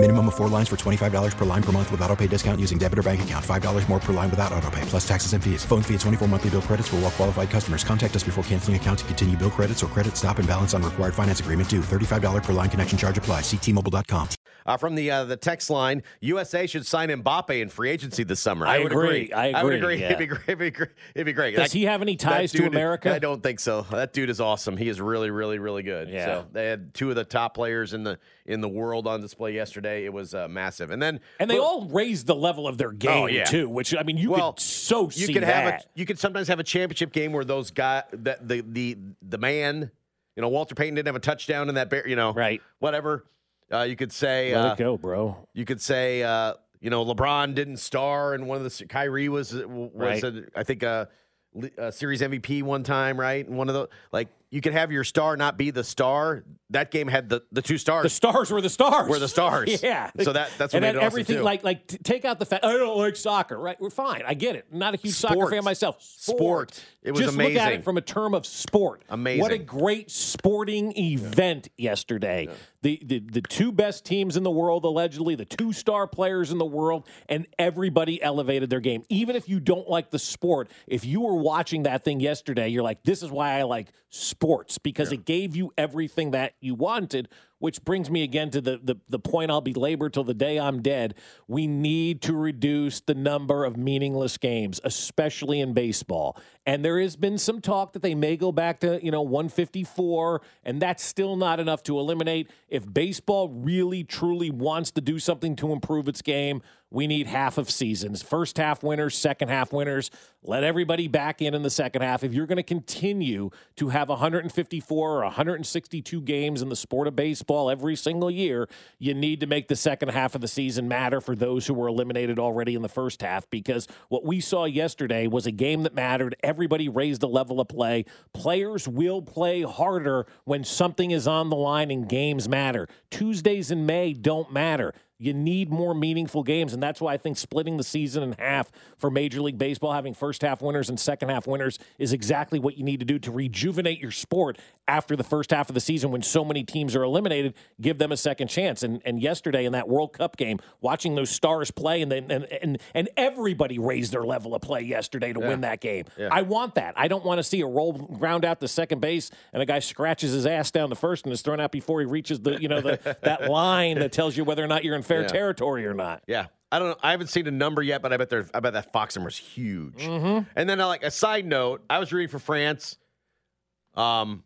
Minimum of four lines for $25 per line per month with auto pay discount using debit or bank account. $5 more per line without auto pay, plus taxes and fees. Phone fee at 24 monthly bill credits for all well qualified customers. Contact us before canceling account to continue bill credits or credit stop and balance on required finance agreement due. $35 per line connection charge apply. Ctmobile.com. Uh, from the uh, the text line, USA should sign Mbappe in free agency this summer. I would agree. I would agree, agree. yeah. It'd, be great. It'd, be great. It'd be great. Does he have any ties that to dude- America? I don't think so. That dude is awesome. He is really, really, really good. Yeah. So they had two of the top players in the in the world on display yesterday. It was uh, massive. And then And they well, all raised the level of their game Oh, yeah. too, which I mean, you well, could so you see could have a, that. you could sometimes have a championship game where those guy that the the the man, you know, Walter Payton didn't have a touchdown in that, bear, you know, Right. Whatever. Uh, you could say Let uh, it go, bro. You could say, uh, you know, LeBron didn't star, and one of the Kyrie was was Right. a, I think a, a series MVP one time, right? And one of the like you can have your star not be the star. That game had the the two stars. The stars were the stars. Were the stars. Yeah. So that- that's what and made then it awesome, like like t- take out the fact I don't like soccer. Right, we're fine. I get it. Not a huge soccer fan myself. Sport. It was Just look at it from a term of sport. Amazing. What a great sporting event yesterday. The, the the two best teams in the world allegedly, the two star players in the world, and everybody elevated their game. Even if you don't like the sport, if you were watching that thing yesterday, you're like, this is why I like sports because it gave you everything that you wanted. Which brings me again to the, the the point I'll be belabor till the day I'm dead. We need to reduce the number of meaningless games, especially in baseball. And there has been some talk that they may go back to, you know, 154, and that's still not enough to eliminate. If baseball really truly wants to do something to improve its game, we need half of seasons. First half winners, second half winners. Let everybody back in in the second half. If you're going to continue to have 154 or 162 games in the sport of baseball every single year, you need to make the second half of the season matter for those who were eliminated already in the first half because what we saw yesterday was a game that mattered. Everybody raised the level of play. Players will play harder when something is on the line and games matter. Tuesdays in May don't matter. You need more meaningful games, and that's why I think splitting the season in half for Major League Baseball, having first half winners and second half winners, is exactly what you need to do to rejuvenate your sport after the first half of the season when so many teams are eliminated. Give them a second chance. And and yesterday in that World Cup game, watching those stars play, and then and and, and everybody raised their level of play yesterday to win that game. I want that. I don't want to see a roll ground out to second base and a guy scratches his ass down the first and is thrown out before he reaches the you know the that line that tells you whether or not you're in fair Yeah. territory or not. Yeah. I don't know. I haven't seen a number yet, but I bet there's I bet that Fox number is huge. Mm-hmm. And then uh, like a side note, I was rooting for France. Um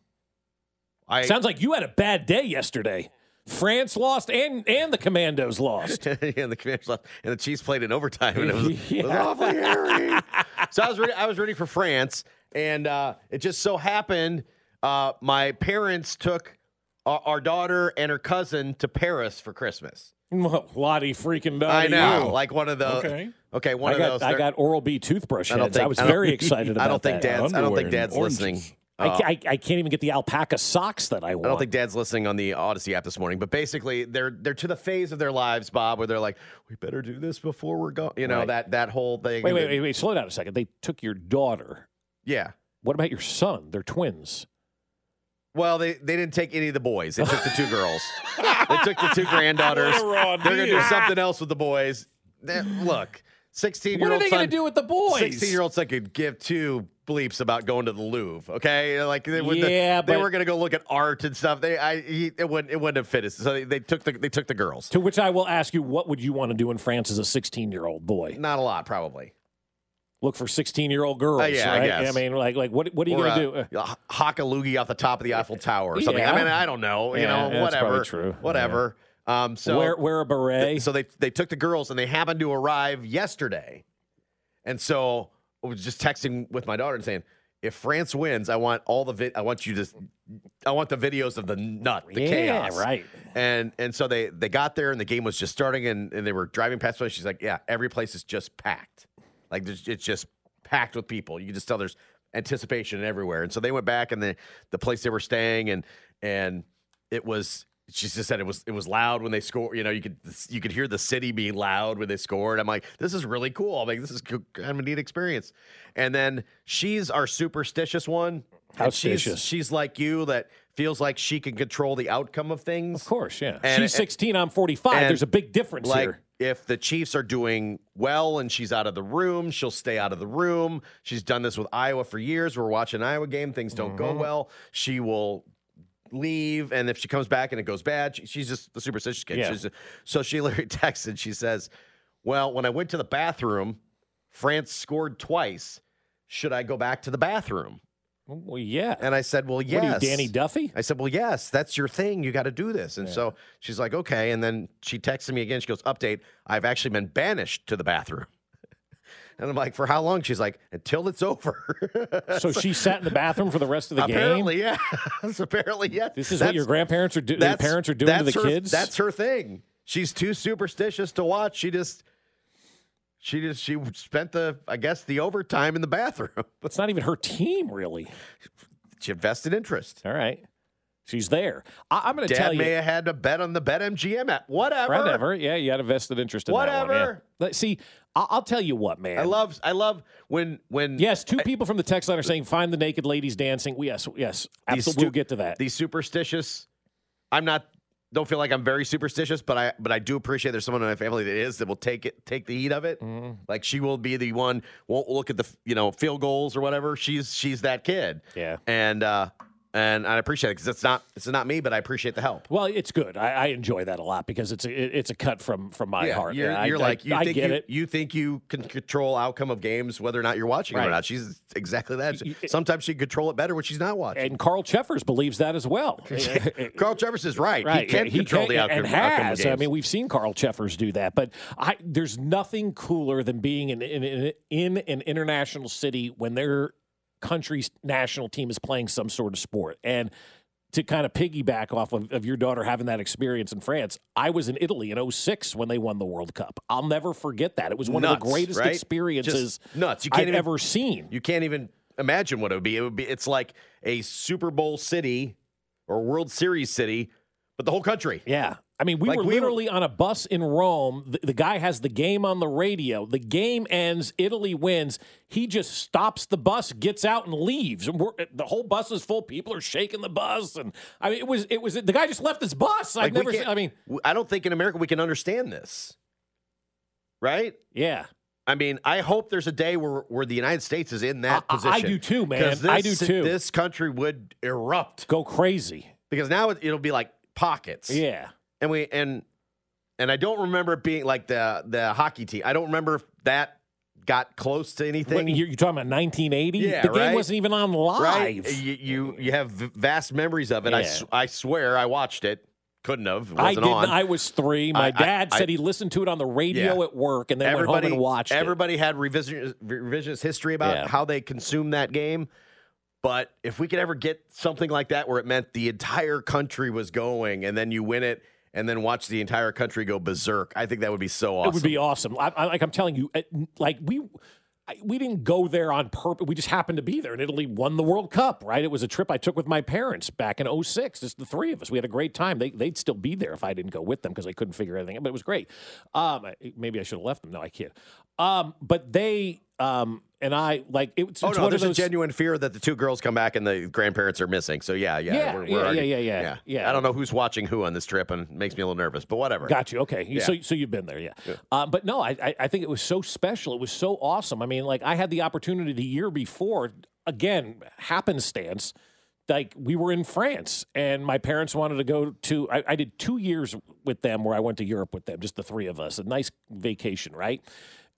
I Sounds like you had a bad day yesterday. France lost and and the Commandos lost. and the Commanders lost, and the Chiefs played in overtime, and it was, it was awfully hairy. so I was rooting, I was rooting for France, and uh, it just so happened uh, my parents took our, our daughter and her cousin to Paris for Christmas. Lottie freaking dog. I know, like one of those. Okay. okay, one I of got those. I got Oral B toothbrush I heads. I, think- was I very excited about I don't think that. Dad's. I don't think Dad's listening. I, Uh, I, I can't even get the alpaca socks that I want. I don't think Dad's listening on the Audacy app this morning, but basically they're they're to the phase of their lives, Bob, where they're like, we better do this before we're going. You know Right. that that whole thing. Wait, wait, wait, wait. Slow down a second. They took your daughter. Yeah. What about your son? They're twins. Well, they, they didn't take any of the boys. They took the two girls. they took the two granddaughters. What a raw They're gonna do something else with the boys. They- look, sixteen year What are they son. going to do with the boys? Sixteen year old son could give two bleeps about going to the Louvre. Okay, like they, would- Yeah, they but- were gonna go look at art and stuff. They I he, it wouldn't it wouldn't have fit us. So they, they took the they took the girls. To which I will ask you, what would you want to do in France as a 16 year old boy? Not a lot, probably. Look for 16 year old girls, Uh, yeah, I right? guess. mean, like, like what, what are you going to do? Uh, hock a loogie off the top of the Eiffel Tower or something. Yeah. I mean, I don't know. You Yeah, know, that's probably whatever. true. Whatever. Um, so wear, wear a beret. Th- So they they took the girls and they happened to arrive yesterday, and so I was just texting with my daughter and saying, if France wins, I want all the vid- I want you to, I want the videos of the nut, the yeah, chaos, right. And and so they they got there and the game was just starting and, and they were driving past. She's like, yeah, every place is just packed, like it's just packed with people. You can just tell there's anticipation everywhere. And so they went back and the the place they were staying and and it was she just said it was it was loud when they scored. You know, you could you could hear the city being loud when they scored. I'm like, this is really cool. I'm like, this is kind of a neat experience. And then she's our superstitious one. How she's, she's like you that feels like she can control the outcome of things. Of course, yeah. And- She's 16, I'm 45. and, There's a big difference like here. If the Chiefs are doing well and she's out of the room, she'll stay out of the room. She's done this with Iowa for years. We're watching an Iowa game, things don't Mm-hmm. go well. She will leave, and if she comes back and it goes bad, she- she's just the superstitious kid. Yeah. She's so she literally texted. She says, "Well, when I went to the bathroom, France scored twice. Should I go back to the bathroom?" Well, yeah. And I said, "Well, yes." You, Danny Duffy? I said, "Well, yes, that's your thing. You got to do this." And so she's like, "Okay." And then she texted me again. She goes, "Update: I've actually been banished to the bathroom." And I'm like, "For how long?" She's like, "Until it's over." So she sat in the bathroom for the rest of the apparently, game. yeah. apparently, yeah. This is what your grandparents are doing. that's- Parents are doing to the her- kids. That's her thing. She's too superstitious to watch. She just, she just, she spent the, I guess, the overtime in the bathroom. It's not even her team, really. she invested interest. All right, she's there. I, I'm going to tell you. Dad may have had to bet on the BetMGM app. Whatever. Whatever. Yeah, you had a vested interest in that one. Whatever. Yeah. See, I- I'll tell you what, man. I love I love when when Yes, two people from the text line are saying find the naked ladies dancing. Yes, yes, absolutely. stu- We'll get to that. These superstitious. I'm not. Don't feel like I'm very superstitious, but I but I do appreciate there's someone in my family that is that will take it take the heat of it. Mm-hmm. Like she will be the one won't look at the you know field goals or whatever. She's she's that kid. Yeah. And uh and I appreciate it because it's not it's not me, but I appreciate the help. well, it's good. I, I enjoy that a lot because it's a it- it's a cut from from my heart. You're, Yeah, you're I- like you I think get you, it. you think you can control outcome of games whether or not you're watching Right. or not. She's exactly that. Sometimes she can control it better when she's not watching. and Carl Cheffers believes that as well. Carl Cheffers is right. Right, He can he control can- the outcome, and outcome of has. games. I mean, we've seen Carl Cheffers do that, but I, there's nothing cooler than being in, in, in, in an international city when their country's national team is playing some sort of sport. And to kind of piggyback off of, of your daughter having that experience in France, I was in Italy in 06 when they won the World Cup. I'll never forget that. It was one of the greatest right? experiences Just nuts. You can't I've even- ever seen. You can't even imagine what it would be. It would be it's like a Super Bowl city or World Series city, but the whole country. Yeah. I mean, we Like, were we were- literally on a bus in Rome. The, the guy has the game on the radio. The game ends. Italy wins. He just stops the bus, gets out, and leaves. And we're, the whole bus is full. People are shaking the bus, and I mean, it was it was the guy just left his bus. I've Like, never. Seen, I mean, I don't think in America we can understand this. Right? yeah. I mean, I hope there's a day where, where the United States is in that I- I- I do too, man. 'Cause I do this- too. This country would erupt Go crazy. because now it, it'll be like pockets. Yeah. And we and and I don't remember it being like the the hockey team. I don't remember if that got close to anything. What, you're, you're talking about 1980. Yeah, the game right? wasn't even on live. right? You, you you have vast memories of it. I, Yeah. s- I swear I watched it. Couldn't have. I wasn't didn't. on. I was three. My I- I- dad I- said he listened to it on the radio Yeah. at work, and then everybody went home and watched it. everybody had revision revisionist history about Yeah. how they consumed that game. But if we could ever get something like that where it meant the entire country was going and then you win it and then watch the entire country go berserk, I think that would be so awesome. It would be awesome. I, I, like I'm telling you, like we. I, we didn't go there on purpose. We just happened to be there, and Italy won the World Cup. Right? It was a trip I took with my parents back in 06. Just the three of us. We had a great time. They, they'd still be there if I didn't go with them because I couldn't figure anything out. But it was great. Um, maybe I should have left them. No, I can't. Um, but they um, and I like it, it's Oh it's no, there's those, a genuine fear that the two girls come back and the grandparents are missing. So yeah, yeah, Yeah, we're, yeah, we're already- yeah, yeah, yeah, yeah. I don't know who's watching who on this trip, and it makes me a little nervous. But whatever. Got you. Okay. Yeah. So, so you've been there, yeah. Um, but no, I, I, I think it was so special. It was so awesome. I mean, like I had the opportunity the year before, again, happenstance. Like we were in France, and my parents wanted to go to. I, I did two years with them, where I went to Europe with them, just the three of us, a nice vacation, right?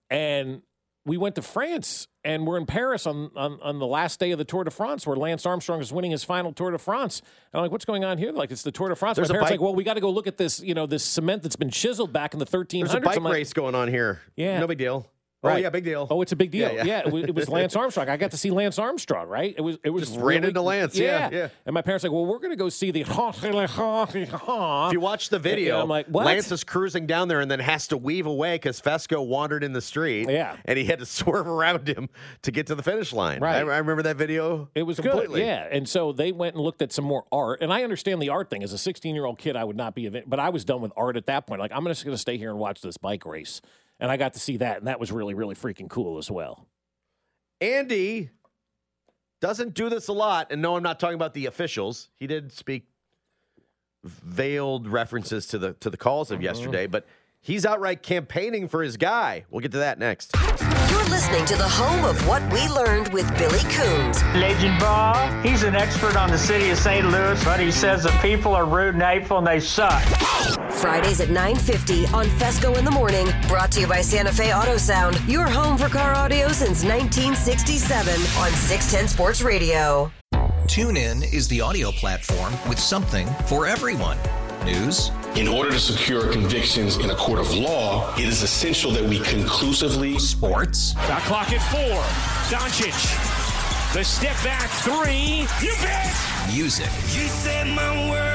And we went to France, and we're in Paris on, on on the last day of the Tour de France, where Lance Armstrong is winning his final Tour de France. And I'm like, what's going on here? Like, it's the Tour de France. There's my a parents bike- like, well, we got to go look at this, you know, this cement that's been chiseled back in the 1300s. There's a bike like, race going on here. Yeah. no big deal. Oh, yeah, big deal. Oh, it's a big deal. Yeah, Yeah, yeah. it, was, it was Lance Armstrong. I got to see Lance Armstrong. Right? It was. It was Just ran into Lance, yeah, yeah. And my parents like, well, we're going to go see the. If you watch the video, And I'm like, what? Lance is cruising down there and then has to weave away because Fesco wandered in the street. Yeah. And he had to swerve around him to get to the finish line. Right. I, I remember that video. It was completely. good, yeah. And so they went and looked at some more art. And I understand the art thing. As a 16 year old kid, I would not be, but I was done with art at that point. Like, I'm just going to stay here and watch this bike race. And I got to see that, and that was really, really freaking cool as well. Andy doesn't do this a lot. And no, I'm not talking about the officials. He did speak veiled references to the to the calls Uh-huh. of yesterday, but he's outright campaigning for his guy. We'll get to that next. You're listening to the home of what we learned with Billy Coons. Legend Ball, he's an expert on the city of St. Louis, but he says the people are rude and hateful and they suck. Fridays at 9.50 on Fesco in the Morning. Brought to you by Santa Fe Auto Sound. Your home for car audio since 1967 on 610 Sports Radio. TuneIn is the audio platform with something for everyone. News, In order to secure convictions in a court of law, it is essential that we conclusively sports, Shot clock at four. Doncic. The step back three. You bet. music, You set my world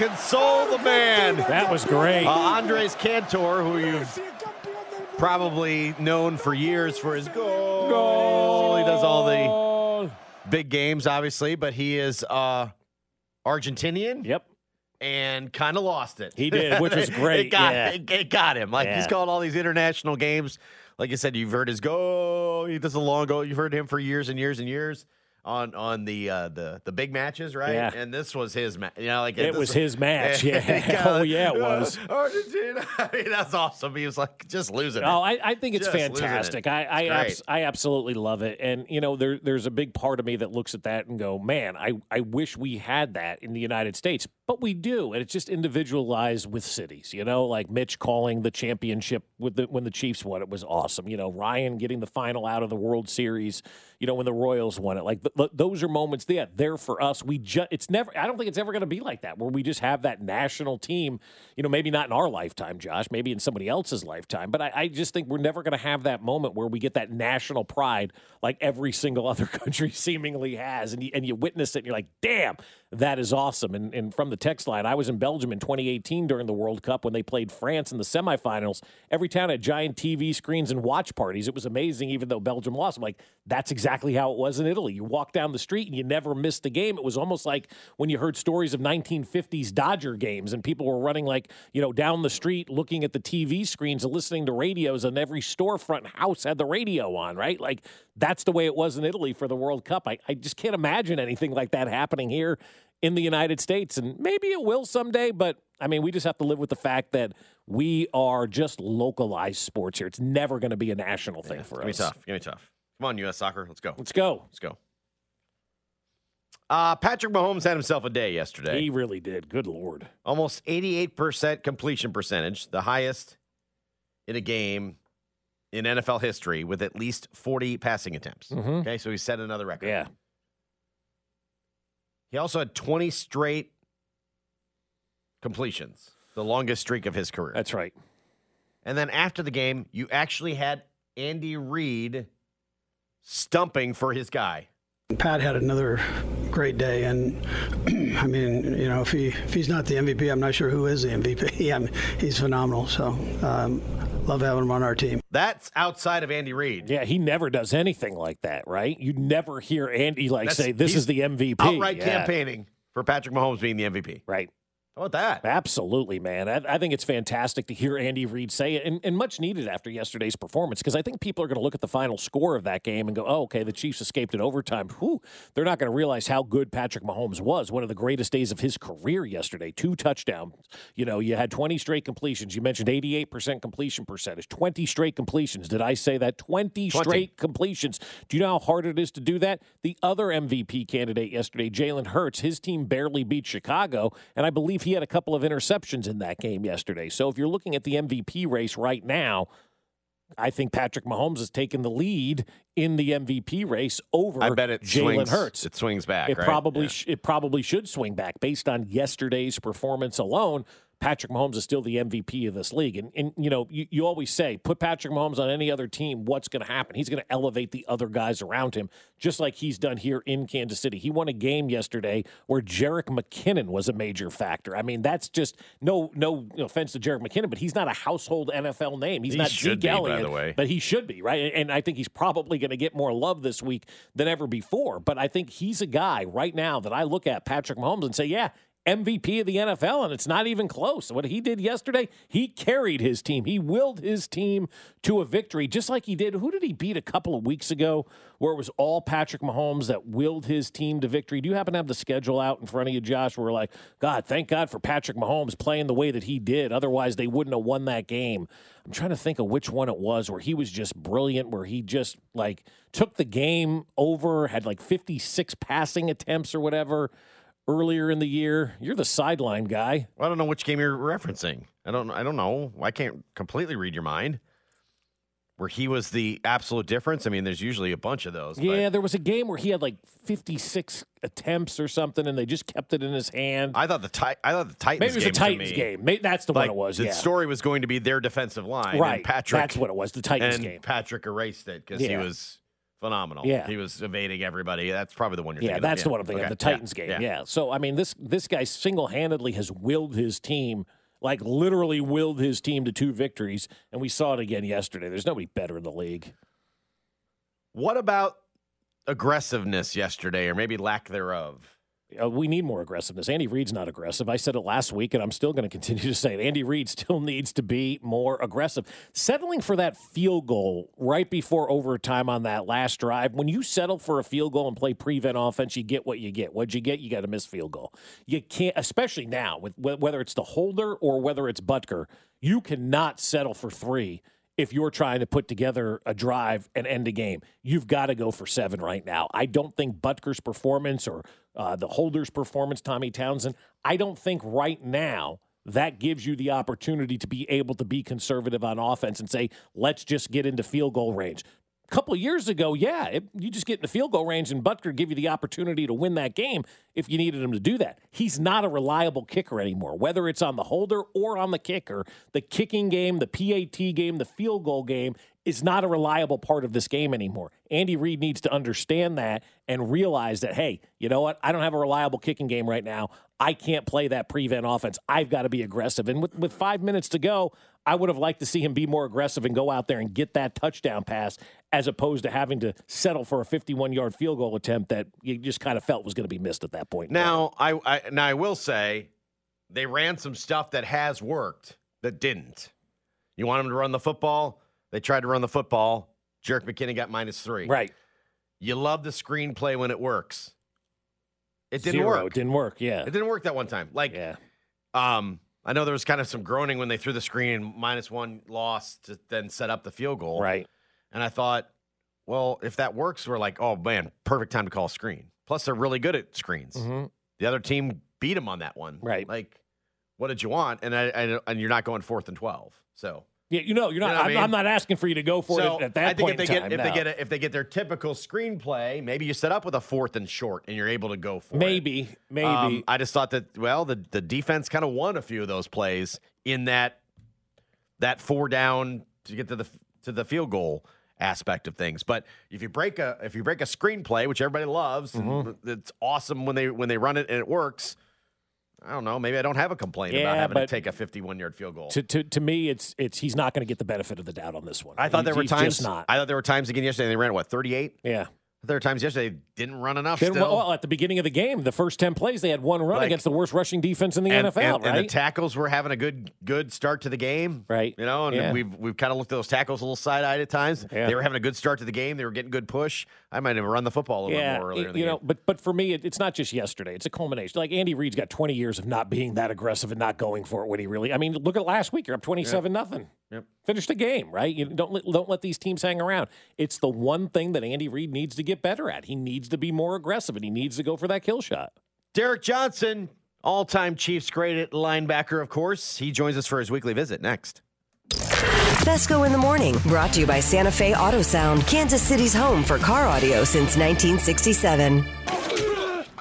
console the man. That was great. Uh, Andres Cantor, who you've probably known for years for his goal. He does all the big games, obviously, but he is uh, Argentinian. Yep. And kind of lost it. He did, which was great, it, got, yeah. it, it got him. Like he's called all these international games. Like I said, you've heard his go. He does a long go. You've heard him for years and years and years on on the uh, the the big matches, right? Yeah. And this was his match. You know, like It was his match, yeah. Oh, yeah, it was. Argentina. I mean, that's awesome. He was like just losing it. Oh, I, I think it's Just losing it. fantastic. I I, abs- I absolutely love it. And you know, there there's a big part of me that looks at that and go, man, I I wish we had that in the United States, but we do, and it's just individualized with cities. You know, like Mitch calling the championship with the when the Chiefs won, it was awesome. You know, Ryan getting the final out of the World Series. You know, when the Royals won it, like th- th- those are moments. Yeah, they're for us. We just it's never. I don't think it's ever going to be like that where we just have that national team. You know, maybe not in our lifetime, Josh. Maybe in somebody else's lifetime. But I, I just think we're never going to have that moment where we get that national pride like every single other country seemingly has, and you, and you witness it, and you're like, damn, that is awesome. And and from the text line, I was in Belgium in 2018 during the World Cup when they played France in the semifinals. Every town had giant TV screens and watch parties. It was amazing, even though Belgium lost. I'm like, that's exactly how it was in Italy. You walk walk down the street and you never missed the game. It was almost like when you heard stories of 1950s Dodger games and people were running like, you know, down the street looking at the TV screens and listening to radios and every storefront house had the radio on, right? Like that's the way it was in Italy for the World Cup. I, I just can't imagine anything like that happening here in the United States. And maybe it will someday, but I mean, we just have to live with the fact that we are just localized sports here. It's never going to be a national thing for us. Give me tough. Give me tough. Come on, U.S. Soccer. Let's go. Let's go. Let's go. Uh, Patrick Mahomes had himself a day yesterday. He really did. Good Lord. Almost 88% completion percentage, the highest in a game in NFL history with at least 40 passing attempts. Mhm. Okay, so he set another record. Yeah. He also had 20 straight completions, the longest streak of his career. That's right. And then after the game, you actually had Andy Reid stumping for his guy. Pat had another great day, and I mean, you know, if he if he's not the MVP, I'm not sure who is the MVP. I mean, he's phenomenal. So, um, love having him on our team. That's outside of Andy Reid. Yeah, he never does anything like that, right? You never hear Andy like That's- say, "This is the MVP." Outright Yeah. campaigning for Patrick Mahomes being the MVP. Right. How about that? Absolutely, man. I, I think it's fantastic to hear Andy Reid say it, and, and much needed after yesterday's performance because I think people are going to look at the final score of that game and go, "Oh, okay, the Chiefs escaped in overtime." Whew, they're not going to realize how good Patrick Mahomes was. One of the greatest days of his career yesterday. Two touchdowns. You know, you had 20 straight completions. You mentioned 88% completion percentage. 20 straight completions. Did I say that? 20, 20. straight completions. Do you know how hard it is to do that? The other MVP candidate yesterday, Jalen Hurts, his team barely beat Chicago, and I believe he had a couple of interceptions in that game yesterday. So if you're looking at the MVP race right now, I think Patrick Mahomes has taken the lead in the MVP race over I bet it Jalen Hurts. It swings back. It right? probably Yeah. sh- it probably should swing back based on yesterday's performance alone. Patrick Mahomes is still the MVP of this league, and, and you know you, you always say put Patrick Mahomes on any other team, what's going to happen? He's going to elevate the other guys around him, just like he's done here in Kansas City. He won a game yesterday where Jerick McKinnon was a major factor. I mean, that's just no no offense to Jerick McKinnon, but he's not a household NFL name. He's He not should Zeke be, by Elliott, the way. but he should be right. And I think he's probably going to get more love this week than ever before. But I think he's a guy right now that I look at Patrick Mahomes and say, yeah. MVP of the NFL, and it's not even close. What he did yesterday, he carried his team. He willed his team to a victory, just like he did. Who did he beat a couple of weeks ago, where it was all Patrick Mahomes that willed his team to victory? Do you happen to have the schedule out in front of you, Josh? Where we're like, God, thank God for Patrick Mahomes playing the way that he did. Otherwise, they wouldn't have won that game. I'm trying to think of which one it was where he was just brilliant, where he just like took the game over, had like 56 passing attempts or whatever earlier in the year. You're the sideline guy. Well, I don't know which game you're referencing. I don't. I don't know. I can't completely read your mind. Where he was the absolute difference. I mean, there's usually a bunch of those. but- Yeah, there was a game where he had like 56 attempts or something, and they just kept it in his hand. I thought the ti- I thought the Titans. Maybe it was game to Titans me, game. Maybe that's the like, one it was. The yeah. story was going to be their defensive line. Right, And Patrick. that's what it was, the Titans and game. Patrick erased it because he was phenomenal. Yeah. He was evading everybody. That's probably the one you're thinking about. Yeah, thinking that's of. the one I'm thinking Okay. of. The Titans Yeah. game. Yeah. So I mean, this this guy single handedly has willed his team, like literally willed his team to two victories, and we saw it again yesterday. There's nobody better in the league. What about aggressiveness yesterday, or maybe lack thereof? Uh, we need more aggressiveness. Andy Reid's not aggressive. I said it last week, and I'm still going to continue to say it. Andy Reid still needs to be more aggressive. Settling for that field goal right before overtime on that last drive, when you settle for a field goal and play prevent offense, you get what you get. What'd you get? You got a missed field goal. You can't, especially now, with whether it's the holder or whether it's Butker, you cannot settle for three if you're trying to put together a drive and end a game. You've got to go for seven right now. I don't think Butker's performance or uh, the holder's performance, Tommy Townsend, I don't think right now that gives you the opportunity to be able to be conservative on offense and say, let's just get into field goal range. Couple years ago, yeah, it, you just get in the field goal range and Butker give you the opportunity to win that game if you needed him to do that. He's not a reliable kicker anymore, whether it's on the holder or on the kicker. The kicking game, the PAT game, the field goal game is not a reliable part of this game anymore. Andy Reid needs to understand that and realize that, hey, you know what? I don't have a reliable kicking game right now. I can't play that prevent offense. I've got to be aggressive. And with, with five minutes to go, I would have liked to see him be more aggressive and go out there and get that touchdown pass as opposed to having to settle for a 51 yard field goal attempt that you just kind of felt was going to be missed at that point. Now, I, I now I will say they ran some stuff that has worked that didn't. You want them to run the football? They tried to run the football. Jerick McKinnon got minus three. Right. You love the screenplay when it works. It didn't Zero. work. It didn't work. Yeah. It didn't work that one time. Like, Yeah. um, I know there was kind of some groaning when they threw the screen and minus one loss to then set up the field goal. Right. And I thought, well, if that works, we're like, oh man, perfect time to call a screen. Plus, they're really good at screens. Mhm. The other team beat them on that one. Right. Like, what did you want? And I, I and you're not going fourth and twelve. So Yeah, you know, you're not. You know I I'm. I'm not asking for you to go for so it at that I think point if they get if they get a, if they get their typical screenplay, maybe you set up with a fourth and short, and you're able to go for it. maybe, maybe. Um, I just thought that well, the the defense kind of won a few of those plays in that that four down to get to the to the field goal aspect of things. But if you break a if you break a screenplay, which everybody loves, Mm-hmm. it's awesome when they when they run it and it works. I don't know. Maybe I don't have a complaint about having to take a 51 yard field goal. to, to to me, it's it's he's not going to get the benefit of the doubt on this one. I thought He's- there were times. not. I thought there were times again yesterday. They ran what 38. yeah. There were times yesterday they didn't run enough. Still. well, at the beginning of the game, the first ten plays, they had one run Like- against the worst rushing defense in the and, NFL. and, right? and the tackles were having a good good start to the game, Right. You know, and Yeah. we've we've kind of looked at those tackles a little side eyed at times. Yeah. They were having a good start to the game. They were getting good push. I might have run the football a little yeah, bit more earlier in the you game. know, but but for me, it, it's not just yesterday. It's a culmination. Like Andy Reid's got 20 years of not being that aggressive and not going for it when he really. I mean, look at last week. You're up 27 nothing. Yep. Finish the game, right? You don't let, don't let these teams hang around. It's the one thing that Andy Reid needs to get better at. He needs to be more aggressive and he needs to go for that kill shot. Derrick Johnson, all time Chiefs great at linebacker, of course. He joins us for his weekly visit next. Fesco in the morning, brought to you by Santa Fe Auto Sound, Kansas City's home for car audio since 1967.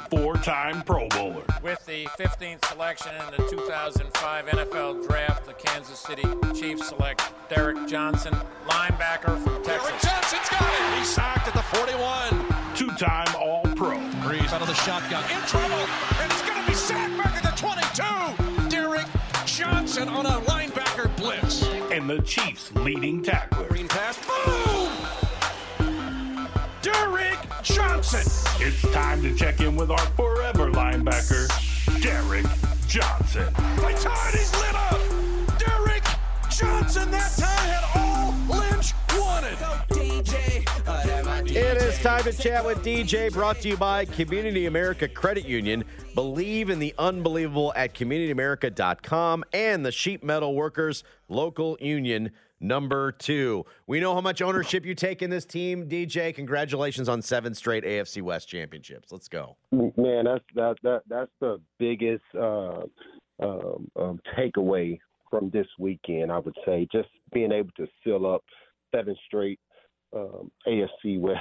Four time Pro Bowler. With the 15th selection in the 2005 NFL Draft, the Kansas City Chiefs select Derrick Johnson, linebacker from Texas. Derrick Johnson's got it. He's sacked at the 41. Two time All Pro. Brees out of the shotgun. In trouble. And he's going to be sacked back at the 22. Derrick Johnson on a linebacker blitz. And the Chiefs' leading tackler. Green pass. Boom! Derrick Johnson. It's time to check in with our forever linebacker, Derrick Johnson. Vitality's lit up. Derrick Johnson that time had all Lynch wanted. It is time to chat with DJ, brought to you by Community America Credit Union. Believe in the unbelievable at communityamerica.com and the sheet Metal Workers Local Union number two. We know how much ownership you take in this team, DJ. Congratulations on seven straight AFC West championships. Let's go. Man, that's that that that's the biggest uh, um, um, takeaway from this weekend. I would say just being able to seal up seven straight um, AFC West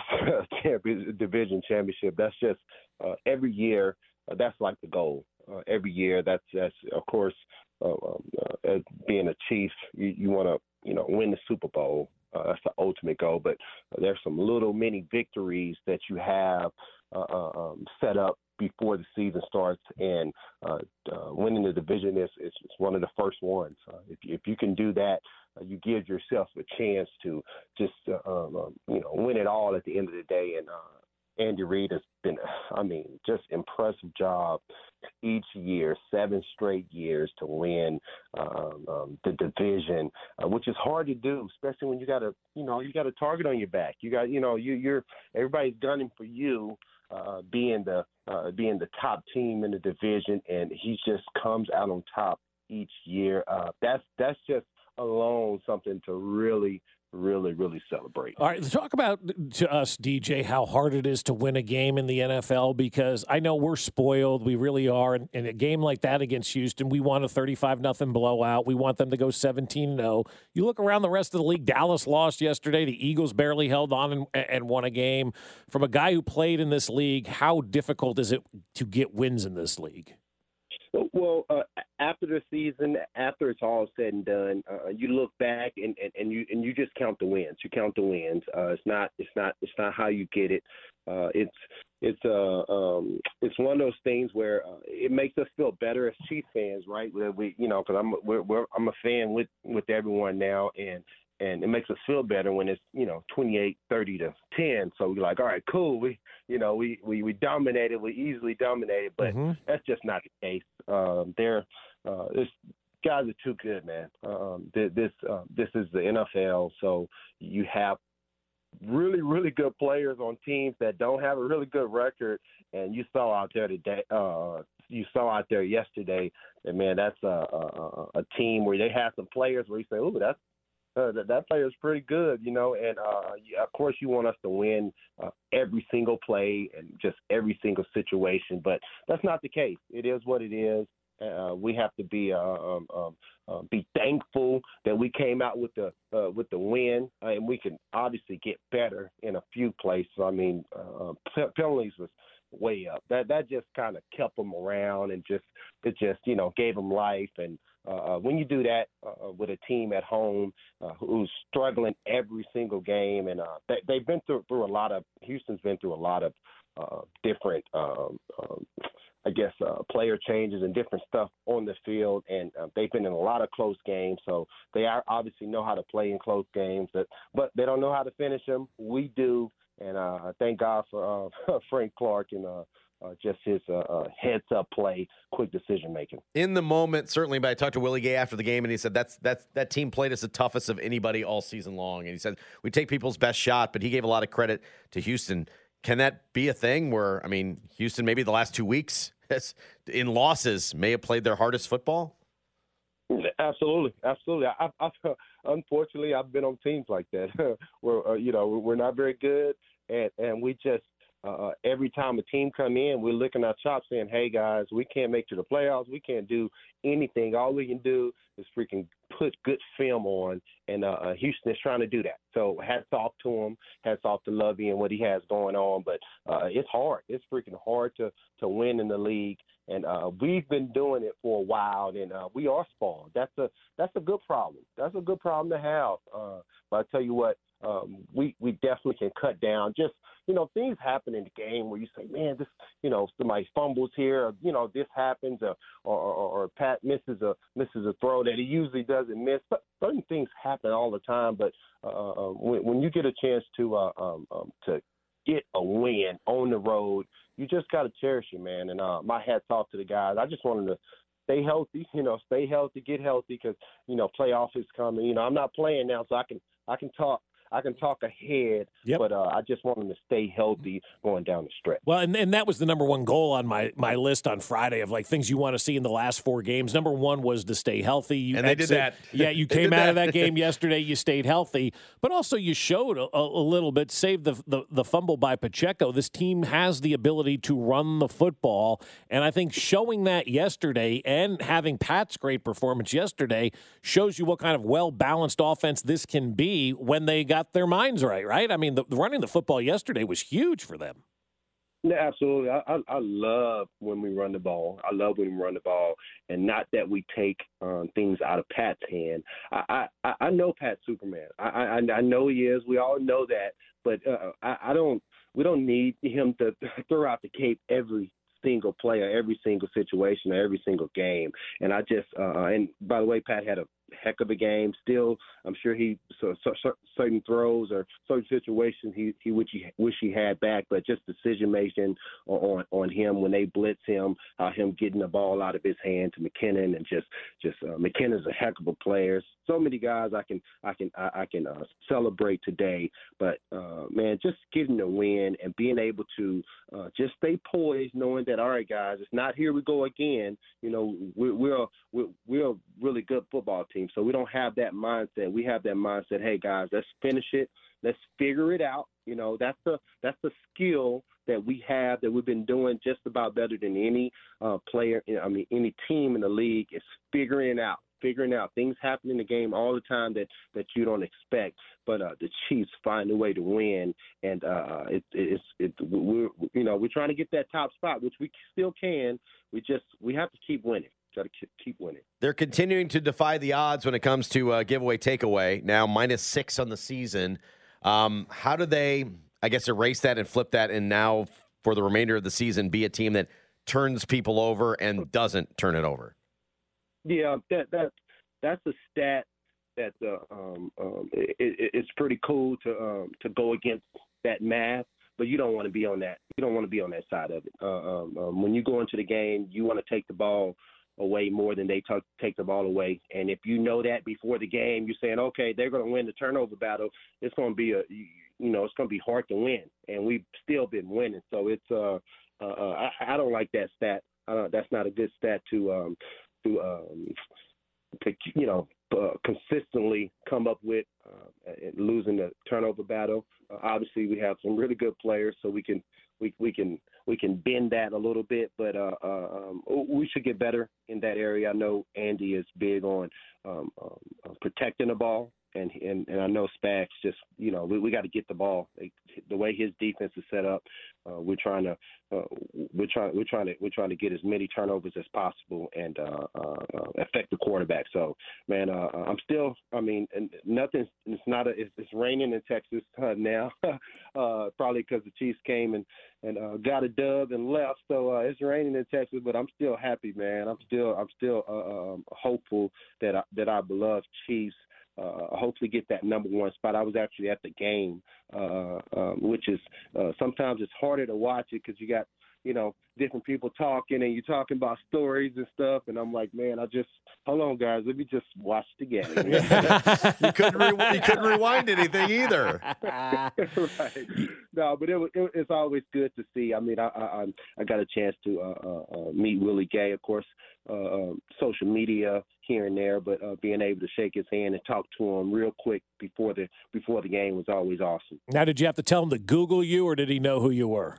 division championship. That's just uh, every year. Uh, that's like the goal. Uh, every year, that's that's of course uh, um, uh, as being a Chief, you, you want to you know win the Super Bowl. Uh, that's the ultimate goal. But there's some little mini victories that you have uh, uh, um, set up before the season starts, and uh, uh, winning the division is, is one of the first ones. Uh, if if you can do that, uh, you give yourself a chance to just uh, um, um, you know win it all at the end of the day. And Andy Reid has been, I mean, just impressive job each year, seven straight years to win um, um, the division, uh, which is hard to do, especially when you got a, you know, you got a target on your back. You got, you know, you, you're everybody's gunning for you, uh, being the uh, being the top team in the division, and he just comes out on top each year. Uh, that's that's just alone something to really really, really celebrate. All right, talk about to us, DJ, how hard it is to win a game in the NFL because I know we're spoiled. We really are. And in a game like that against Houston, we want a 35 nothing blowout. We want them to go 17 0. You look around the rest of the league, Dallas lost yesterday. The Eagles barely held on and, and won a game. From a guy who played in this league, how difficult is it to get wins in this league? Well, uh, after the season, after it's all said and done, uh, you look back and, and, and you and you just count the wins. You count the wins. Uh, it's not it's not it's not how you get it. Uh, it's it's uh um it's one of those things where uh, it makes us feel better as Chiefs fans, right? Where we you know because I'm we're, we're I'm a fan with with everyone now, and and it makes us feel better when it's you know 28 30 to 10 so we're like all right cool. We you know we we, we dominated. We easily dominated. But Mm-hmm. that's just not the case. Um they're uh this guys are too good man. Um th- this uh, this is the NFL so you have really really good players on teams that don't have a really good record. And you saw out there today uh you saw out there yesterday that man that's a a, a a team where they have some players where you say oh that's uh, that that player is pretty good, you know, and uh, of course you want us to win uh, every single play and just every single situation, but that's not the case. It is what it is. Uh, we have to be uh, um, um, uh, be thankful that we came out with the uh, with the win, uh, and we can obviously get better in a few places. I mean, uh, pe- penalties was way up. That that just kind of kept them around and just it just you know gave them life. And uh, when you do that uh, with a team at home uh, who's struggling every single game, and uh, they, they've been through through a lot of Houston's been through a lot of uh, different. Um, um, I guess uh, player changes and different stuff on the field, and uh, they've been in a lot of close games. So they are obviously know how to play in close games, but but they don't know how to finish them. We do, and uh, thank God for uh, Frank Clark and uh, uh, just his uh, uh, heads up play, quick decision making. in the moment, certainly. But I talked to Willie Gay after the game, and he said that's that's that team played us the toughest of anybody all season long. And he said we take people's best shot, but he gave a lot of credit to Houston. Can that be a thing where I mean, Houston maybe the last two weeks has, in losses may have played their hardest football? Absolutely, absolutely. I, I, I, unfortunately, I've been on teams like that where uh, you know we're not very good, and and we just uh, every time a team come in, we're licking our chops, saying, "Hey guys, we can't make to the playoffs. We can't do anything. All we can do is freaking put good film on." And uh, uh, Houston is trying to do that. So hats off to him. Hats off to Lovie and what he has going on. But uh, it's hard. It's freaking hard to to win in the league. And uh, we've been doing it for a while, and uh, we are spoiled. That's a that's a good problem. That's a good problem to have. Uh, but I tell you what, um, we we definitely can cut down. Just you know, things happen in the game where you say, man, this you know somebody fumbles here, or, you know, this happens, or, or or or Pat misses a misses a throw that he usually doesn't miss. But certain things happen all the time. But uh, uh, when, when you get a chance to uh, um, um, to get a win on the road, you just got to cherish it, man. And uh, my hats off to the guys. I just wanted to stay healthy, you know, stay healthy, get healthy, because you know playoff is coming. You know, I'm not playing now, so I can I can talk. I can talk ahead, but uh, I just want them to stay healthy going down the stretch. Well, and, and that was the number one goal on my, my list on Friday of like things you want to see in the last four games. Number one was to stay healthy. You And they did that. Yeah, you came did out of that. that game yesterday. You stayed healthy, but also you showed a, a a little bit. Save the, the the fumble by Pacheco. This team has the ability to run the football, and I think showing that yesterday and having Pat's great performance yesterday shows you what kind of well balanced offense this can be when they got their minds right. Right? I mean, the, the running the football yesterday was huge for them. Yeah, absolutely. I, I I love when we run the ball. I love when we run the ball, and not that we take um, things out of Pat's hand. I I, I know Pat's Superman. I, I I know he is. We all know that. But uh, I, I don't. We don't need him to throw out the cape every single player, every single situation, every single game. And I just uh, and by the way, Pat had a heck of a game. Still, I'm sure he so, so, certain throws or certain situations he he wish he wish he had back, but just decision making on on him when they blitz him, uh, him getting the ball out of his hand to McKinnon, and just just uh, McKinnon's a heck of a player. So many guys I can I can I, I can uh, celebrate today, but uh, man, just getting the win and being able to uh, just stay poised, knowing that all right, guys, it's not here we go again. You know, we're we're we're, we're a really good football team, so we don't have that mindset. We have that mindset. Hey, guys, let's finish it. Let's figure it out. You know, that's the that's the skill that we have that we've been doing just about better than any uh, player. I mean, any team in the league is figuring it out. figuring out things happen in the game all the time that that you don't expect. But uh, the Chiefs find a way to win, and uh, it, it's it we're you know we're trying to get that top spot, which we still can. We just we have to keep winning. Got to keep winning. They're continuing to defy the odds when it comes to uh, giveaway takeaway. Now minus six on the season. Um, how do they, I guess, erase that and flip that, and now for the remainder of the season, be a team that turns people over and doesn't turn it over? Yeah, that that that's a stat that uh, um, um, it, it, it's pretty cool to um, to go against that math, but you don't want to be on that. You don't want to be on that side of it. Uh, um, um, when you go into the game, you want to take the ball away more than they t- take the ball away. And if you know that before the game, you're saying, okay, they're going to win the turnover battle. It's going to be a, you know, it's going to be hard to win, and we've still been winning. So it's, uh, uh, uh I, I don't like that stat. Uh, that's not a good stat to, um, to, um, to you know, uh, consistently come up with uh, losing the turnover battle. Uh, obviously, we have some really good players, so we can we we can we can bend that a little bit, but uh, uh, um, we should get better in that area. I know Andy is big on um, um, protecting the ball, and and, and I know Spags just you know we, we got to get the ball. The way his defense is set up, uh, we're trying to uh, we're trying we're trying to we're trying to get as many turnovers as possible and uh, uh, uh affect the quarterback. So man, uh, I'm still I mean nothing. It's not a it's, it's raining in Texas now, uh, probably because the Chiefs came and and uh, got a dub and left. So uh, it's raining in Texas, but I'm still happy, man. I'm still I'm still um, hopeful that I, that our beloved Chiefs uh, hopefully get that number one spot. I was actually at the game, uh, um, which is uh, sometimes it's harder to watch it because you got you know different people talking and you're talking about stories and stuff, and I'm like, man, I just hold on, guys, let me just watch the game. you couldn't re- you couldn't rewind anything either. right. No, but it, it, it's always good to see. I mean, I I, I got a chance to uh, uh, uh, meet Willie Gay, of course, uh, um, social media here and there, but uh, being able to shake his hand and talk to him real quick before the before the game was always awesome. Now, did you have to tell him to Google you, or did he know who you were?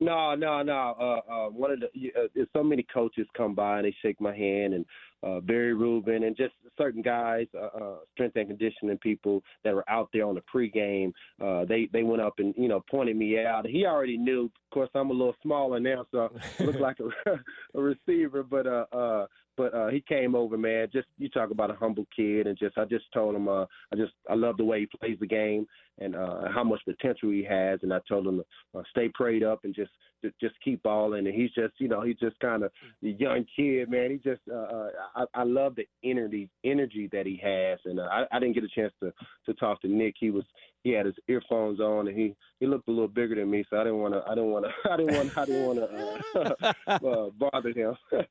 No, no, no. Uh, uh, one of the uh, so many coaches come by and they shake my hand, and uh, Barry Rubin and just certain guys, uh, uh, strength and conditioning people that were out there on the pregame. Uh, they they went up and you know pointed me out. He already knew. Of course, I'm a little smaller now, so I look like a, a receiver. But uh, uh, but uh, he came over, man. Just you talk about a humble kid, and just I just told him uh, I just I love the way he plays the game and uh, how much potential he has. And I told him to uh, stay prayed up and just just keep balling. And he's just you know he's just kind of a young kid, man. He just uh, uh, I, I love the energy energy that he has. And uh, I, I didn't get a chance to to talk to Nick. He was he had his earphones on and he he looked a little bigger than me, so I didn't want to I didn't want to I didn't want I didn't want to uh, uh, bother him.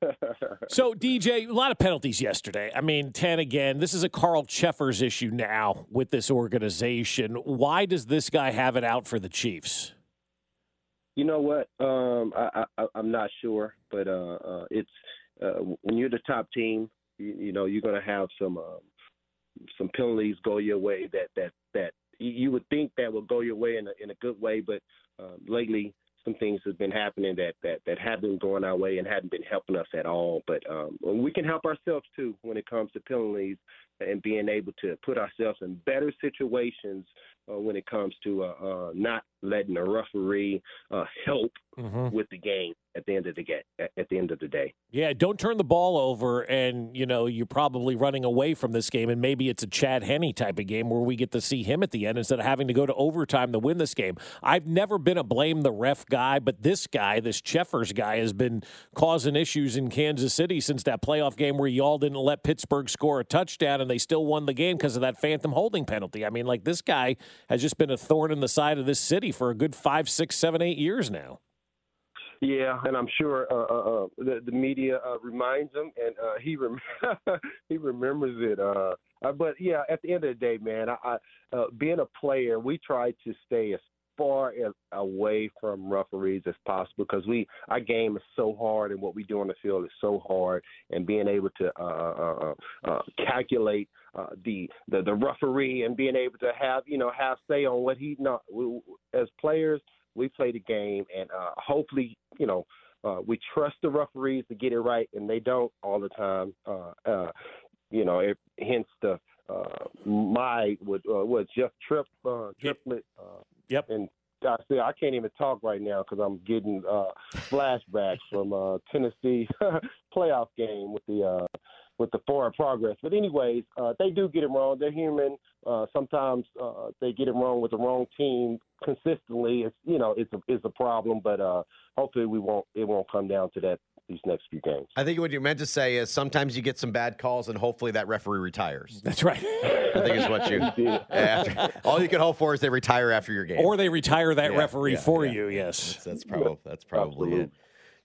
so DJ, a lot of penalties yesterday. I mean, ten again. This is a Carl Cheffers issue now with this organization. Why does this guy have it out for the Chiefs? You know what? Um, I, I'm not sure, but uh, uh, it's uh, when you're the top team, you, you know you're going to have some um, some penalties go your way that that that you would think that would go your way in a, in a good way, but uh, lately some things have been happening that that that have been going our way and hadn't been helping us at all. But um, we can help ourselves too when it comes to penalties and being able to put ourselves in better situations uh, when it comes to uh, uh, not letting a referee uh, help mm-hmm. with the game at the end of the game. At the end of the day, yeah, don't turn the ball over, and you know you're probably running away from this game, and maybe it's a Chad Henne type of game where we get to see him at the end instead of having to go to overtime to win this game. I've never been a blame the ref guy, but this guy, this Cheffers guy, has been causing issues in Kansas City since that playoff game where y'all didn't let Pittsburgh score a touchdown, and they still won the game because of that phantom holding penalty. I mean, like this guy has just been a thorn in the side of this city for a good five, six, seven, eight years now. Yeah, and I'm sure uh, uh, uh the, the media uh, reminds him, and uh, he rem- he remembers it. Uh, but yeah, at the end of the day, man, I, I being a player, we try to stay as far as away from referees as possible because we our game is so hard and what we do on the field is so hard and being able to uh, uh, uh, calculate uh, the, the the referee and being able to have you know have say on what he not as players we play the game and uh, hopefully you know uh, we trust the referees to get it right and they don't all the time uh, uh, you know, it, hence the uh, my what uh, what Jeff Trip uh, triplet. Uh, yep. And I say I can't even talk right now because I'm getting uh, flashbacks from uh, Tennessee playoff game with the uh, with the forward progress. But anyways, uh, they do get it wrong. They're human. Uh, sometimes uh, they get it wrong with the wrong team consistently. It's you know it's a it's a problem. But uh, hopefully we won't it won't come down to that these next few games. I think what you meant to say is sometimes you get some bad calls, and hopefully that referee retires. That's right. I think is what you. after, all you can hope for is they retire after your game, Or they retire that Yeah, referee yeah, for yeah. you. Yes. That's, that's probably that's probably it.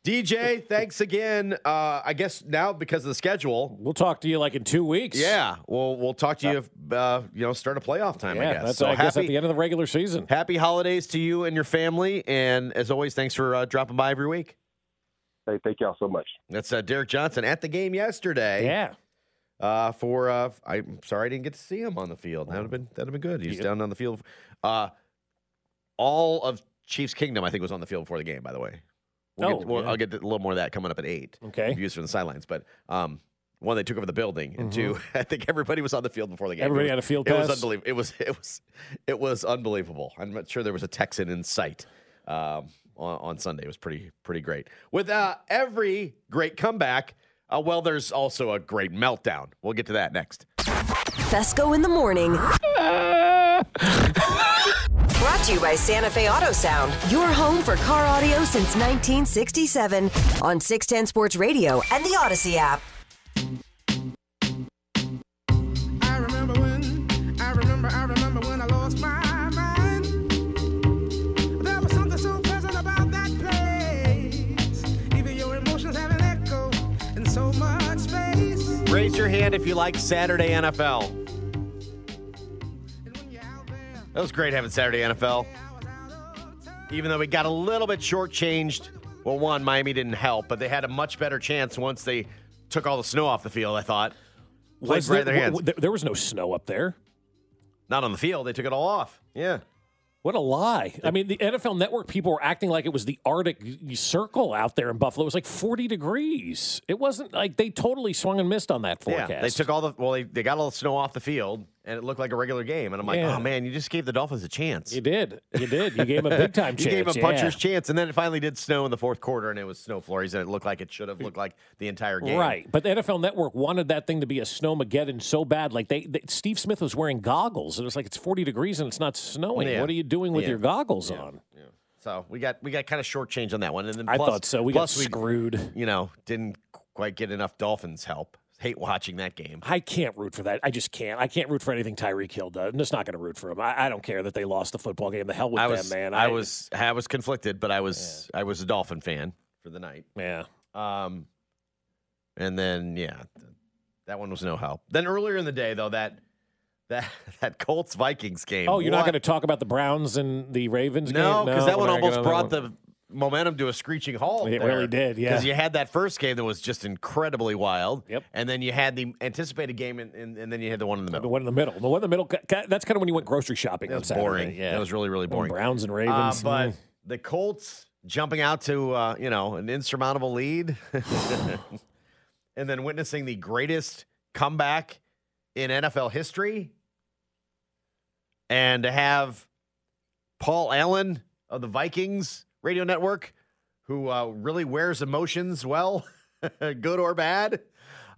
DJ, thanks again. Uh, I guess now because of the schedule, we'll talk to you like in two weeks. Yeah, we'll we'll talk to you. Uh, you know, start a playoff time. I Yeah, guess. that's so I guess happy, at the end of the regular season. happy holidays to you and your family, and as always, thanks for uh, dropping by every week. Hey, thank y'all so much. That's uh, Derrick Johnson at the game yesterday. Yeah. Uh, for uh, I'm sorry I didn't get to see him on the field. That'd have been that'd have been good. He's Yep. down on the field. Uh, all of Chiefs Kingdom, I think, was on the field before the game. By the way, we'll Oh, get, we'll, yeah. I'll get a little more of that coming up at eight. Okay. views from the sidelines, but um, one they took over the building, and two, I think everybody was on the field before the game. Mm-hmm. Everybody It had a field It was unbelievable. It was it was it was unbelievable. I'm not sure there was a Texan in sight. Um, on, on Sunday, it was pretty pretty great. With uh, every great comeback, uh, well, there's also a great meltdown. We'll get to that next. Fescoe in the morning. Brought to you by Santa Fe Auto Sound, your home for car audio since 1967 on 610 Sports Radio and the Audacy app. I remember when, I remember, I remember when I lost my mind. There was something so pleasant about that place. Even your emotions have an echo in so much space. Raise your hand if you like Saturday NFL. That was great having Saturday NFL. Even though we got a little bit shortchanged. Well, one, Miami didn't help, but they had a much better chance once they took all the snow off the field, I thought. Played Was right there, w- w- there was no snow up there. Not on the field. They took it all off. Yeah. What a lie. I mean, the NFL Network people were acting like it was the Arctic Circle out there in Buffalo. It was like 40 degrees. It wasn't like they totally swung and missed on that forecast. Yeah, they took all the well, they, they got all the snow off the field, and it looked like a regular game. And I'm like, oh, Yeah. oh man, you just gave the Dolphins a chance. You did. You did. You gave them a big time you gave them a yeah. puncher's chance, and then it finally did snow in the fourth quarter, and it was snow flurries, and it looked like it should have looked like the entire game. Right, but the NFL Network wanted that thing to be a snowmageddon so bad. Like they, they Steve Smith was wearing goggles. It was like it's forty degrees and it's not snowing. Yeah. What are you doing with Yeah. your goggles on? So we got we got kind of shortchanged on that one, and then I thought so. We got plus screwed. You know, didn't quite get enough Dolphins help. Hate watching that game. I can't root for that. I just can't. I can't root for anything Tyreek Hill does. I'm just not going to root for him. I, I don't care that they lost the football game. The hell with I them, man. I, was I was conflicted, but I was I was a Dolphin fan for the night. Yeah. Um, and then yeah, that one was no help. Then earlier in the day, though, that that that Colts Vikings game. Oh, you're not going to talk about the Browns and the Ravens No, game? because that one almost brought the momentum to a screeching halt. It really did, yeah. Because you had that first game that was just incredibly wild. Yep. And then you had the anticipated game, and, and, and then you had the one in the middle. the one in the middle. The one in the middle. That's kind of when you went grocery shopping. That on was boring. Yeah, That was really, really boring. Browns and Uh, Ravens. but mm. the Colts jumping out to uh, you know an insurmountable lead, and then witnessing the greatest comeback in NFL history, and to have Paul Allen of the Vikings radio network, who uh, really wears emotions well, good or bad,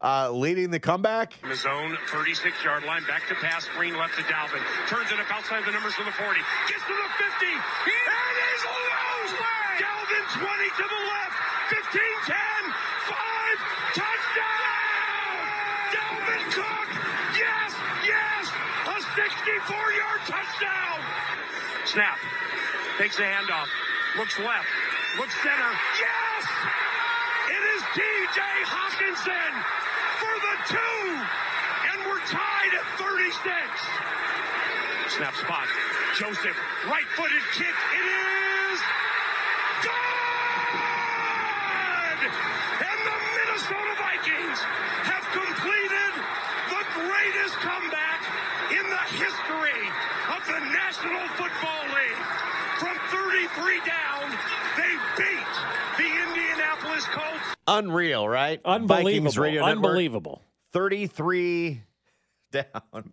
uh, leading the comeback. In the zone, 36 yard line, back to pass, Green left to Dalvin. Turns it up outside the numbers to the 40. Gets to the 50. He and is loose. Dalvin 20 to the left. 15 10. 5. Touchdown. Dalvin Cook. Yes, yes. A 64 yard touchdown. Snap. Takes the handoff. Looks left. Looks center. Yes! It is DJ Hockenson for the two. And we're tied at 36. Snap spot. Joseph, right footed kick. It is good! And the Minnesota Vikings have completed the greatest comeback in the history of the National Football League. From 33 down, they beat the Indianapolis Colts. Unreal, right? Unbelievable. Vikings radio network. Unbelievable. 33 down.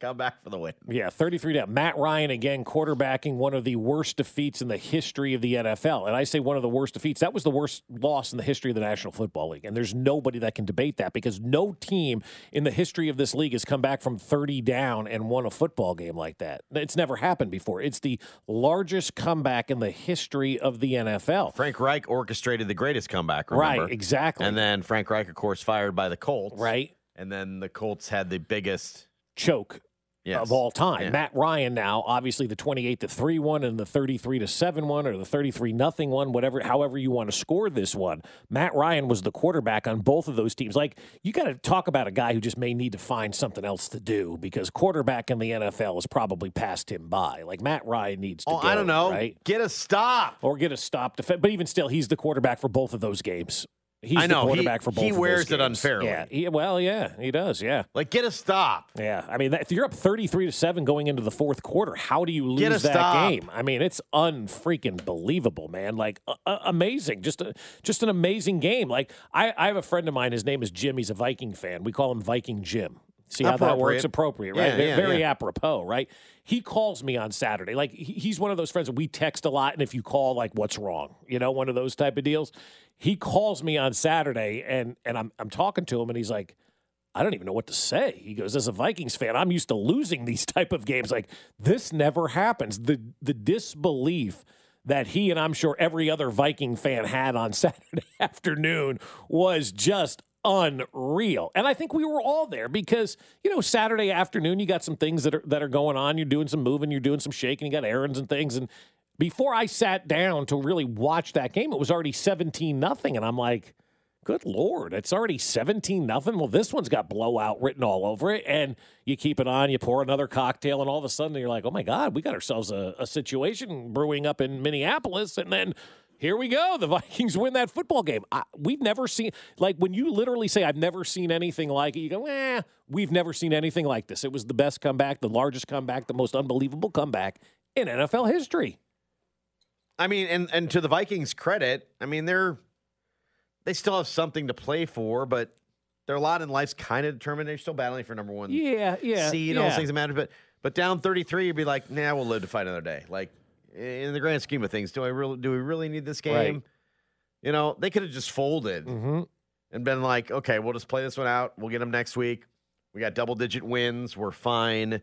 Come back for the win. Yeah, 33 down. Matt Ryan again quarterbacking one of the worst defeats in the history of the NFL. And I say one of the worst defeats. That was the worst loss in the history of the National Football League. And there's nobody that can debate that because no team in the history of this league has come back from 30 down and won a football game like that. It's never happened before. It's the largest comeback in the history of the NFL. Frank Reich orchestrated the greatest comeback, remember? Right, exactly. And then Frank Reich, of course, fired by the Colts. Right. And then the Colts had the biggest choke Yes. of all time. Yeah. Matt Ryan now, obviously the 28 to 3 one and the 33 to 7 one or the 33 nothing one, whatever however you want to score this one. Matt Ryan was the quarterback on both of those teams. Like you got to talk about a guy who just may need to find something else to do because quarterback in the NFL has probably passed him by. Like Matt Ryan needs to Oh, go, I don't know. right? Get a stop. Or get a stop def- but even still he's the quarterback for both of those games. He's I know. the He- quarterback for both he wears it unfairly. Yeah. He- well, yeah, he does. Yeah. Like, get a stop. Yeah, I mean, that, if you're up 33 to seven going into the fourth quarter, how do you lose that stop. game? I mean, it's unfreaking believable, man. Like uh, uh, amazing, just a, just an amazing game. Like I, I have a friend of mine. His name is Jim. He's a Viking fan. We call him Viking Jim. See how that works? Appropriate, right? Yeah, yeah, Very yeah. apropos, right? He calls me on Saturday. Like he's one of those friends that we text a lot, and if you call, like, what's wrong? You know, one of those type of deals. He calls me on Saturday, and and I'm I'm talking to him, and he's like. I don't even know what to say. He goes, as a Vikings fan, I'm used to losing these type of games. Like this never happens. The the disbelief that he and I'm sure every other Viking fan had on Saturday afternoon was just unreal. And I think we were all there because, you know, Saturday afternoon you got some things that are that are going on. You're doing some moving, you're doing some shaking, you got errands and things and before I sat down to really watch that game, it was already 17 nothing and I'm like, Good lord, it's already 17 nothing. Well, this one's got blowout written all over it. And you keep it on, you pour another cocktail, and all of a sudden you're like, oh my God, we got ourselves a, a situation brewing up in Minneapolis. And then here we go. The Vikings win that football game. I, we've never seen, like, when you literally say, I've never seen anything like it, you go, eh, we've never seen anything like this. It was the best comeback, the largest comeback, the most unbelievable comeback in NFL history. I mean, and and to the Vikings' credit, I mean they're they still have something to play for, but their lot in life's kind of determined. They're still battling for number one Yeah, yeah. seed and all those things that matter. But but down thirty three, you'd be like, nah, we'll live to fight another day. Like in the grand scheme of things, do I really do we really need this game? Right. You know, they could have just folded Mm-hmm. and been like, okay, we'll just play this one out. We'll get them next week. We got double digit wins. We're fine.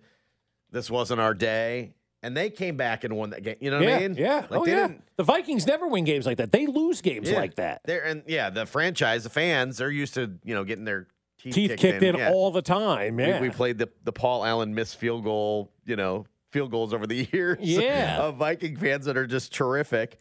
This wasn't our day. And they came back and won that game. You know what yeah, I mean? Yeah. Like oh, they yeah. didn't The Vikings never win games like that. They lose games Yeah. like that. They're and yeah, the franchise, the fans, they're used to you know getting their teeth, Teeth kicked, kicked in, Yeah. all the time. We- We, played the the Paul Allen missed field goal, you know, field goals over the years. Yeah. of Viking fans that are just terrific.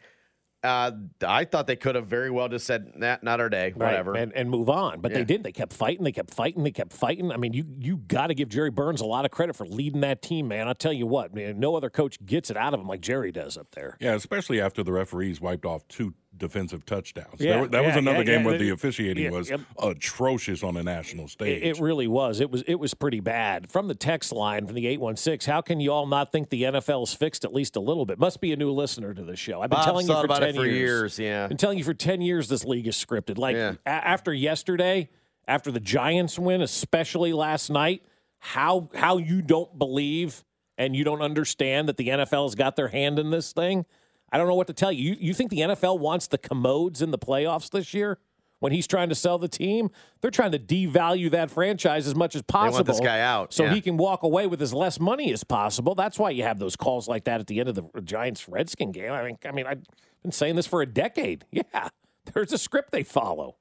Uh, I thought they could have very well just said, nah, not our day, Right, whatever. and, and move on. But Yeah. they didn't. They kept fighting. They kept fighting. They kept fighting. I mean, you you got to give Jerry Burns a lot of credit for leading that team, man. I'll tell you what, man, no other coach gets it out of him like Jerry does up there. Yeah, especially after the referees wiped off two defensive touchdowns. Yeah, There- that was another yeah, game yeah. where the officiating Yeah, was yep. atrocious on a national stage. It, it really was. It was it was pretty bad. From the text line from the eight one six, how can you all not think the NFL's fixed at least a little bit? Must be a new listener to the show. I've been Bob's telling you for about ten it for years. years, yeah. been telling you for ten years this league is scripted. Like Yeah. a- after yesterday, after the Giants win, especially last night, how how you don't believe and you don't understand that the NFL's got their hand in this thing. I don't know what to tell you. You, you think the NFL wants the commodes in the playoffs this year? When he's trying to sell the team, they're trying to devalue that franchise as much as possible. want this guy out, so yeah. he can walk away with as less money as possible. That's why you have those calls like that at the end of the Giants Redskin game. I mean, I mean, I've been saying this for a decade. Yeah, there's a script they follow.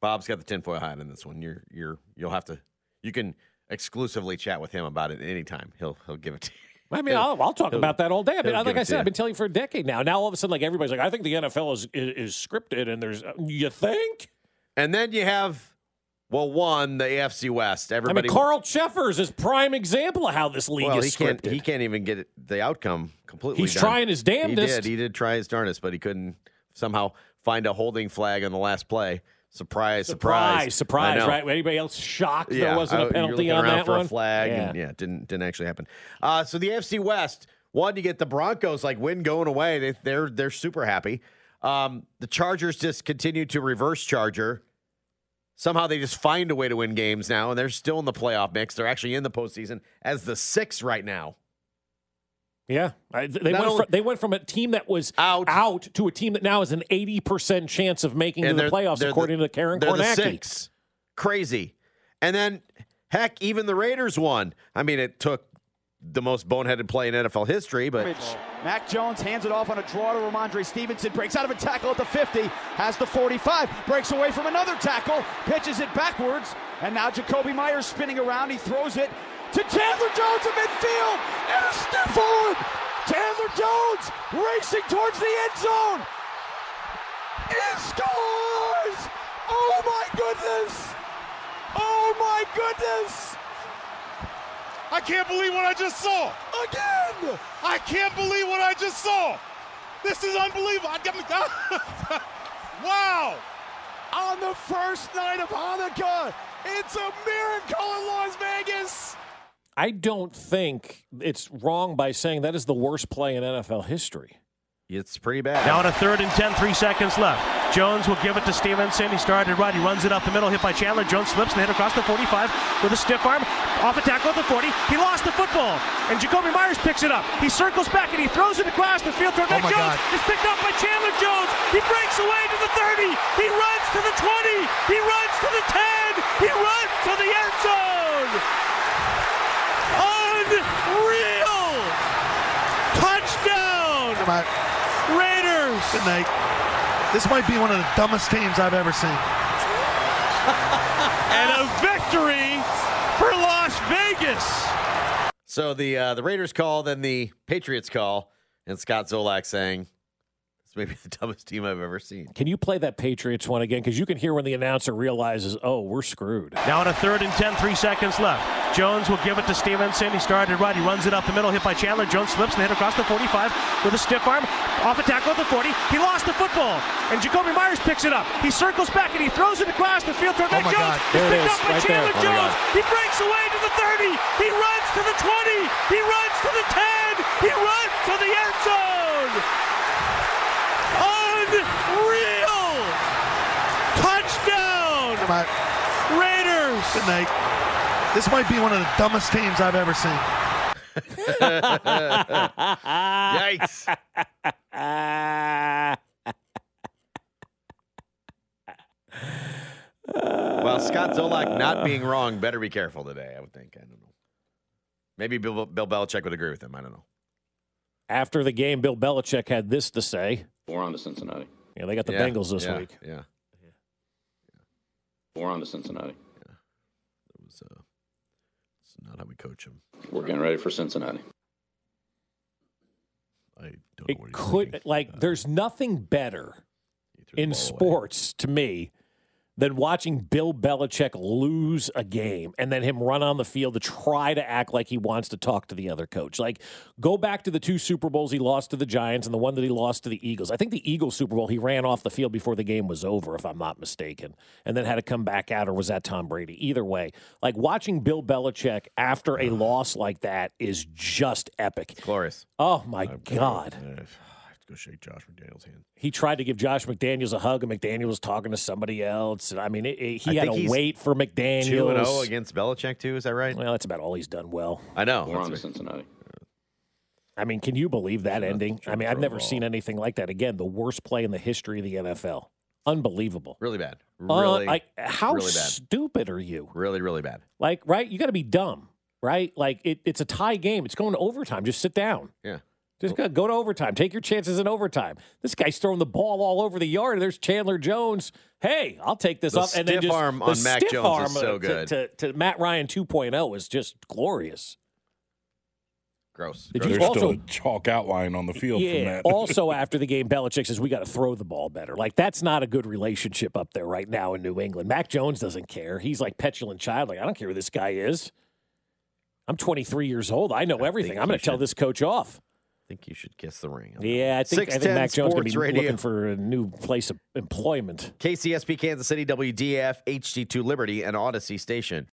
Bob's got the tinfoil hat in this one. You're you're you'll have to you can exclusively chat with him about it anytime. He'll he'll give it to you. I mean, I'll, I'll talk about that all day. I mean, he'll like I said, you. I've been telling you for a decade now. Now all of a sudden, like everybody's like, I think the NFL is is, is scripted, and there's you think? And then you have well, one the AFC West. I Everybody. mean, Carl Cheffers is prime example of how this league well, is he can't scripted. he can't even get the outcome completely. He's done. trying his damnedest. He did. He did try his darndest, but he couldn't somehow find a holding flag on the last play. Surprise! surprise, Surprise! surprise, right? Anybody else shocked Yeah, there wasn't I- a you're penalty on that for one? a flag, Yeah. and yeah, it didn't didn't actually happen. Uh, so the AFC West, one, you get the Broncos like win going away. They, they're they're super happy. Um, the Chargers just continue to reverse charger. Somehow they just find a way to win games now, and they're still in the playoff mix. They're actually in the postseason as the six right now. Yeah, I, they Not went only- from, they went from a team that was out, to a team that now has an eighty percent chance of making the playoffs, they're according the- to Karen they're the Kornacki. six. Crazy. And then, heck, even the Raiders won. I mean, it took the most boneheaded play in NFL history, but Mac Jones hands it off on a draw to Rhamondre Stevenson, breaks out of a tackle at the 50, has the 45, breaks away from another tackle, pitches it backwards, and now Jakobi Meyers spinning around. He throws it to Chandler Jones at midfield, and a stiff arm. Chandler Jones racing towards the end zone. He scores! Oh my goodness! Oh my goodness! I can't believe what I just saw. Again! I can't believe what I just saw. This is unbelievable. I got me. wow. on the first night of Hanukkah. It's a miracle in Las Vegas. I don't think it's wrong by saying that is the worst play in NFL history. it's pretty bad. Now on a third and 10, three seconds left. Jones will give it to Stevenson. He started right. He runs it up the middle, hit by Chandler. Jones slips and hit across the 45 with a stiff arm. Off a tackle at the 40. He lost the football. And Jakobi Meyers picks it up. He circles back and he throws it across the field toward Oh Mac my Jones. God. It's picked up by Chandler Jones. He breaks away to the 30. He runs to the 20. He runs to the 10. He runs to the end zone. Unreal. Touchdown. Raiders. This might be one of the dumbest teams I've ever seen. and a victory for Las Vegas. So the uh, the Raiders call, then the Patriots call, and Scott Zolak saying, "This may be the dumbest team I've ever seen." Can you play that Patriots one again? Because you can hear when the announcer realizes, oh, we're screwed. Now on a third and 10, three seconds left. Jones will give it to Stevenson. He started right. He runs it up the middle, hit by Chandler. Jones slips and hit across the 45 with a stiff arm. Off a tackle at the 40. He lost the football. And Jakobi Meyers picks it up. He circles back and he throws it across the field toward Oh Mac my Jones. God. There it picked is, up by right. Chandler Oh Jones. God. He breaks away to the 30. He runs to the 20. He runs to the 10. He runs to the end zone. Unreal. Touchdown. Raiders. Good night. This might be one of the dumbest teams I've ever seen. Yikes. well, Scott Zolak not being wrong better be careful today, I would think. I don't know. Maybe Bill, Bill Belichick would agree with him. I don't know. After the game, Bill Belichick had this to say. We're on to Cincinnati. Yeah, they got the Yeah, Bengals this yeah, week. Yeah. We're on to Cincinnati. Yeah. It was, uh, it's not how we coach him. We're getting ready for Cincinnati. I don't It could like there's nothing better in sports to me than watching Bill Belichick lose a game and then him run on the field to try to act like he wants to talk to the other coach. Like go back to the two Super Bowls he lost to the Giants and the one that he lost to the Eagles. I think the Eagles Super Bowl he ran off the field before the game was over if I'm not mistaken and then had to come back out or was that Tom Brady? Either way, like watching Bill Belichick after a loss like that is just epic. Glorious. Oh my god. I have to go shake Josh McDaniel's hand. He tried to give Josh McDaniels a hug, and McDaniel was talking to somebody else. And I mean, it, it- he I had to wait for McDaniels. Two and zero against Belichick too. Is that right? Well, that's about all he's done well. I know. We're That's on to. Cincinnati. I mean, can you believe that ending? I mean, I've never the seen anything like that. Again, the worst play in the history of the NFL. Unbelievable. Really bad. Uh, Really, like, how really bad. stupid are you? Really, really bad. Like, right? You got to be dumb, right? Like, it, it's a tie game. It's going to overtime. Just sit down. Yeah. Just go, go to overtime. Take your chances in overtime. This guy's throwing the ball all over the yard. There's Chandler Jones. Hey, I'll take this The up. And then stiff just arm the on Mac stiff Jones is arm, so good. To, to, to Matt Ryan 2.0 is just glorious. Gross. Did There's you still also a chalk outline on the field from yeah. that. also, after the game, Belichick says we got to throw the ball better. Like that's not a good relationship up there right now in New England. Mac Jones doesn't care. He's like petulant child. Like I don't care who this guy is. I'm 23 years old. I know everything. I'm going to tell this coach off. I think you should kiss the ring. Yeah, I think, I think 610 Mac Jones going to be Radio. looking for a new place of employment. KCSP Kansas City, WDF, HD2 Liberty, and Audacy Station.